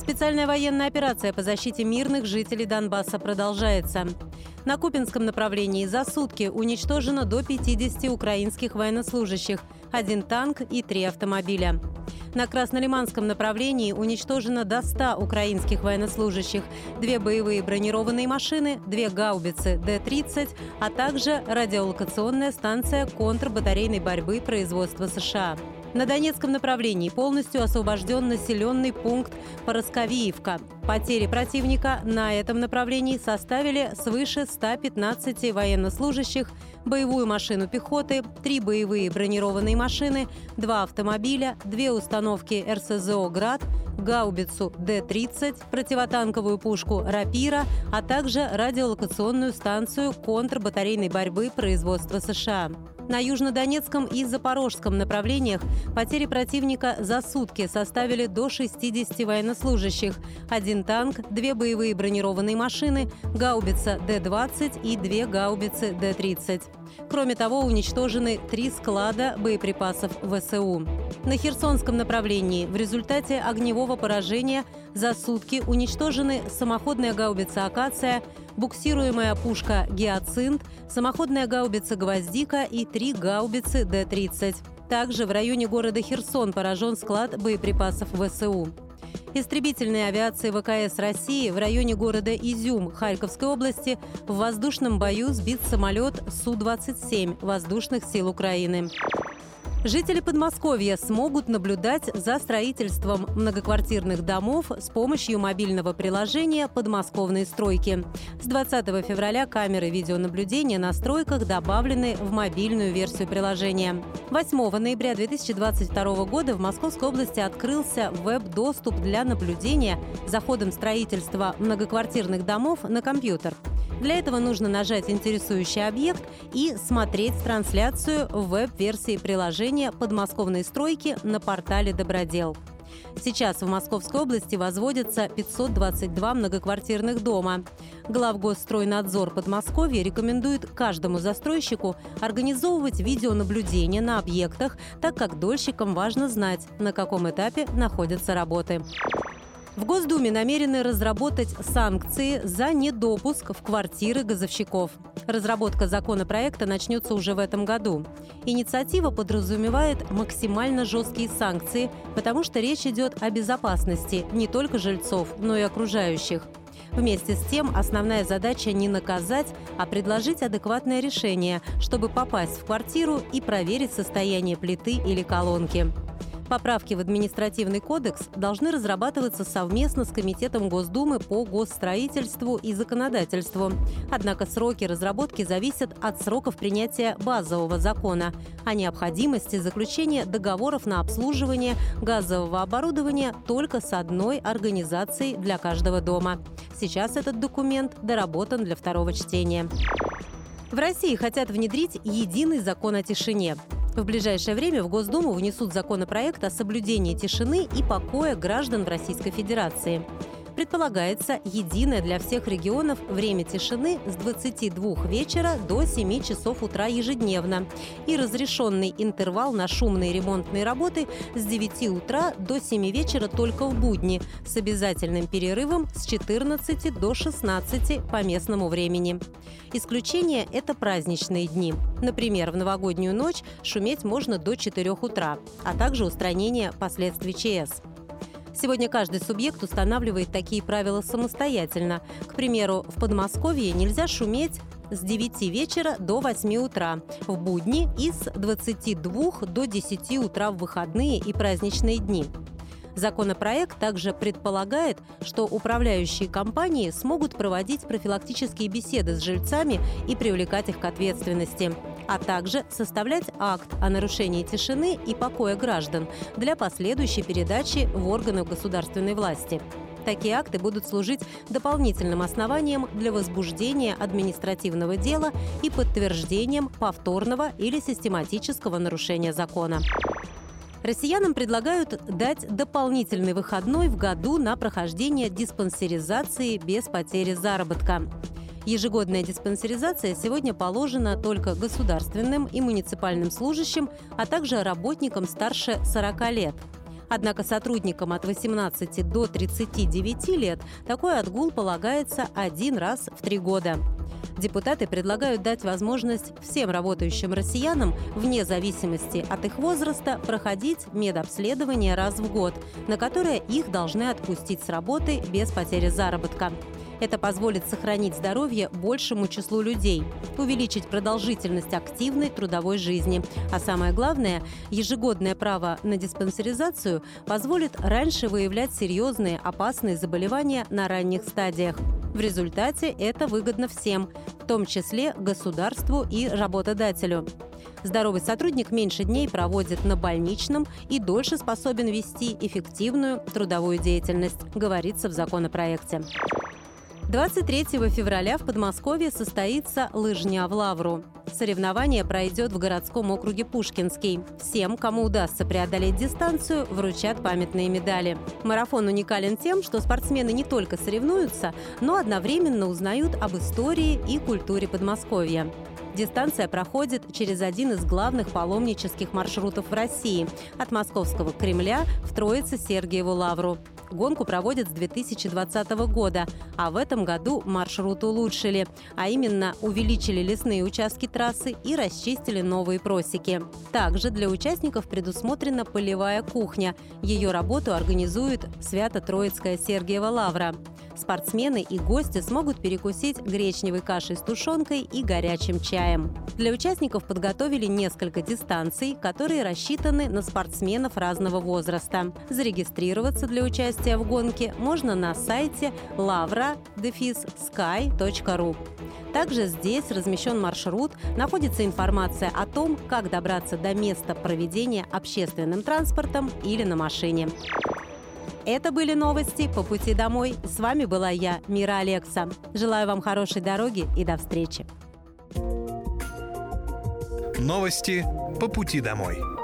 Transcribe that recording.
Специальная военная операция по защите мирных жителей Донбасса продолжается. На Купинском направлении за сутки уничтожено до 50 украинских военнослужащих, один танк и три автомобиля. На Краснолиманском направлении уничтожено до 100 украинских военнослужащих, две боевые бронированные машины, две гаубицы Д-30, а также радиолокационная станция контрбатарейной борьбы производства США. На Донецком направлении полностью освобожден населенный пункт Поросковиевка. Потери противника на этом направлении составили свыше 115 военнослужащих, боевую машину пехоты, три боевые бронированные машины, два автомобиля, две установки РСЗО «Град», гаубицу Д-30, противотанковую пушку «Рапира», а также радиолокационную станцию контрбатарейной борьбы производства США. На Южнодонецком и Запорожском направлениях потери противника за сутки составили до 60 военнослужащих, один танк, две боевые бронированные машины, гаубица Д-20 и две гаубицы Д-30. Кроме того, уничтожены три склада боеприпасов ВСУ. На Херсонском направлении в результате огневого поражения за сутки уничтожены самоходная гаубица «Акация», буксируемая пушка «Гиацинт», самоходная гаубица «Гвоздика» и три гаубицы Д-30. Также в районе города Херсон поражен склад боеприпасов ВСУ. Истребительной авиации ВКС России в районе города Изюм Харьковской области в воздушном бою сбит самолет Су-27 воздушных сил Украины. Жители Подмосковья смогут наблюдать за строительством многоквартирных домов с помощью мобильного приложения «Подмосковные стройки». С 20 февраля камеры видеонаблюдения на стройках добавлены в мобильную версию приложения. 8 ноября 2022 года в Московской области открылся веб-доступ для наблюдения за ходом строительства многоквартирных домов на компьютер. Для этого нужно нажать интересующий объект и смотреть трансляцию в веб-версии приложения подмосковной стройки на портале «Добродел». Сейчас в Московской области возводятся 522 многоквартирных дома. Главгосстройнадзор Подмосковья рекомендует каждому застройщику организовывать видеонаблюдение на объектах, так как дольщикам важно знать, на каком этапе находятся работы. В Госдуме намерены разработать санкции за недопуск в квартиры газовщиков. Разработка законопроекта начнется уже в этом году. Инициатива подразумевает максимально жесткие санкции, потому что речь идет о безопасности не только жильцов, но и окружающих. Вместе с тем, основная задача не наказать, а предложить адекватное решение, чтобы попасть в квартиру и проверить состояние плиты или колонки. Поправки в административный кодекс должны разрабатываться совместно с Комитетом Госдумы по госстроительству и законодательству. Однако сроки разработки зависят от сроков принятия базового закона о необходимости заключения договоров на обслуживание газового оборудования только с одной организацией для каждого дома. Сейчас этот документ доработан для второго чтения. В России хотят внедрить единый закон о тишине. В ближайшее время в Госдуму внесут законопроект о соблюдении тишины и покоя граждан в Российской Федерации. Предполагается единое для всех регионов время тишины с 22 вечера до 7 часов утра ежедневно и разрешенный интервал на шумные ремонтные работы с 9 утра до 7 вечера только в будни с обязательным перерывом с 14 до 16 по местному времени. Исключение – это праздничные дни. Например, в новогоднюю ночь шуметь можно до 4 утра, а также устранение последствий ЧС. Сегодня каждый субъект устанавливает такие правила самостоятельно. К примеру, в Подмосковье нельзя шуметь с 9 вечера до 8 утра в будни и с 22 до 10 утра в выходные и праздничные дни. Законопроект также предполагает, что управляющие компании смогут проводить профилактические беседы с жильцами и привлекать их к ответственности, а также составлять акт о нарушении тишины и покоя граждан для последующей передачи в органы государственной власти. Такие акты будут служить дополнительным основанием для возбуждения административного дела и подтверждением повторного или систематического нарушения закона. Россиянам предлагают дать дополнительный выходной в году на прохождение диспансеризации без потери заработка. Ежегодная диспансеризация сегодня положена только государственным и муниципальным служащим, а также работникам старше 40 лет. Однако сотрудникам от 18 до 39 лет такой отгул полагается один раз в три года. Депутаты предлагают дать возможность всем работающим россиянам, вне зависимости от их возраста, проходить медобследование раз в год, на которое их должны отпустить с работы без потери заработка. Это позволит сохранить здоровье большему числу людей, увеличить продолжительность активной трудовой жизни. А самое главное, ежегодное право на диспансеризацию позволит раньше выявлять серьезные опасные заболевания на ранних стадиях. В результате это выгодно всем, в том числе государству и работодателю. Здоровый сотрудник меньше дней проводит на больничном и дольше способен вести эффективную трудовую деятельность, говорится в законопроекте. 23 февраля в Подмосковье состоится лыжня в Лавру. Соревнование пройдет в городском округе Пушкинский. Всем, кому удастся преодолеть дистанцию, вручат памятные медали. Марафон уникален тем, что спортсмены не только соревнуются, но одновременно узнают об истории и культуре Подмосковья. Дистанция проходит через один из главных паломнических маршрутов в России – от Московского Кремля в Троице-Сергиеву Лавру. Гонку проводят с 2020 года, а в этом году маршрут улучшили, а именно увеличили лесные участки трассы и расчистили новые просеки. Также для участников предусмотрена полевая кухня. Ее работу организует Свято-Троицкая Сергиева Лавра. Спортсмены и гости смогут перекусить гречневой кашей с тушенкой и горячим чаем. Для участников подготовили несколько дистанций, которые рассчитаны на спортсменов разного возраста. Зарегистрироваться для участия в гонке можно на сайте lavra-sky.ru. Также здесь размещен маршрут, находится информация о том, как добраться до места проведения общественным транспортом или на машине. Это были новости по пути домой. С вами была я, Мира Алекса. Желаю вам хорошей дороги и до встречи. Новости по пути домой.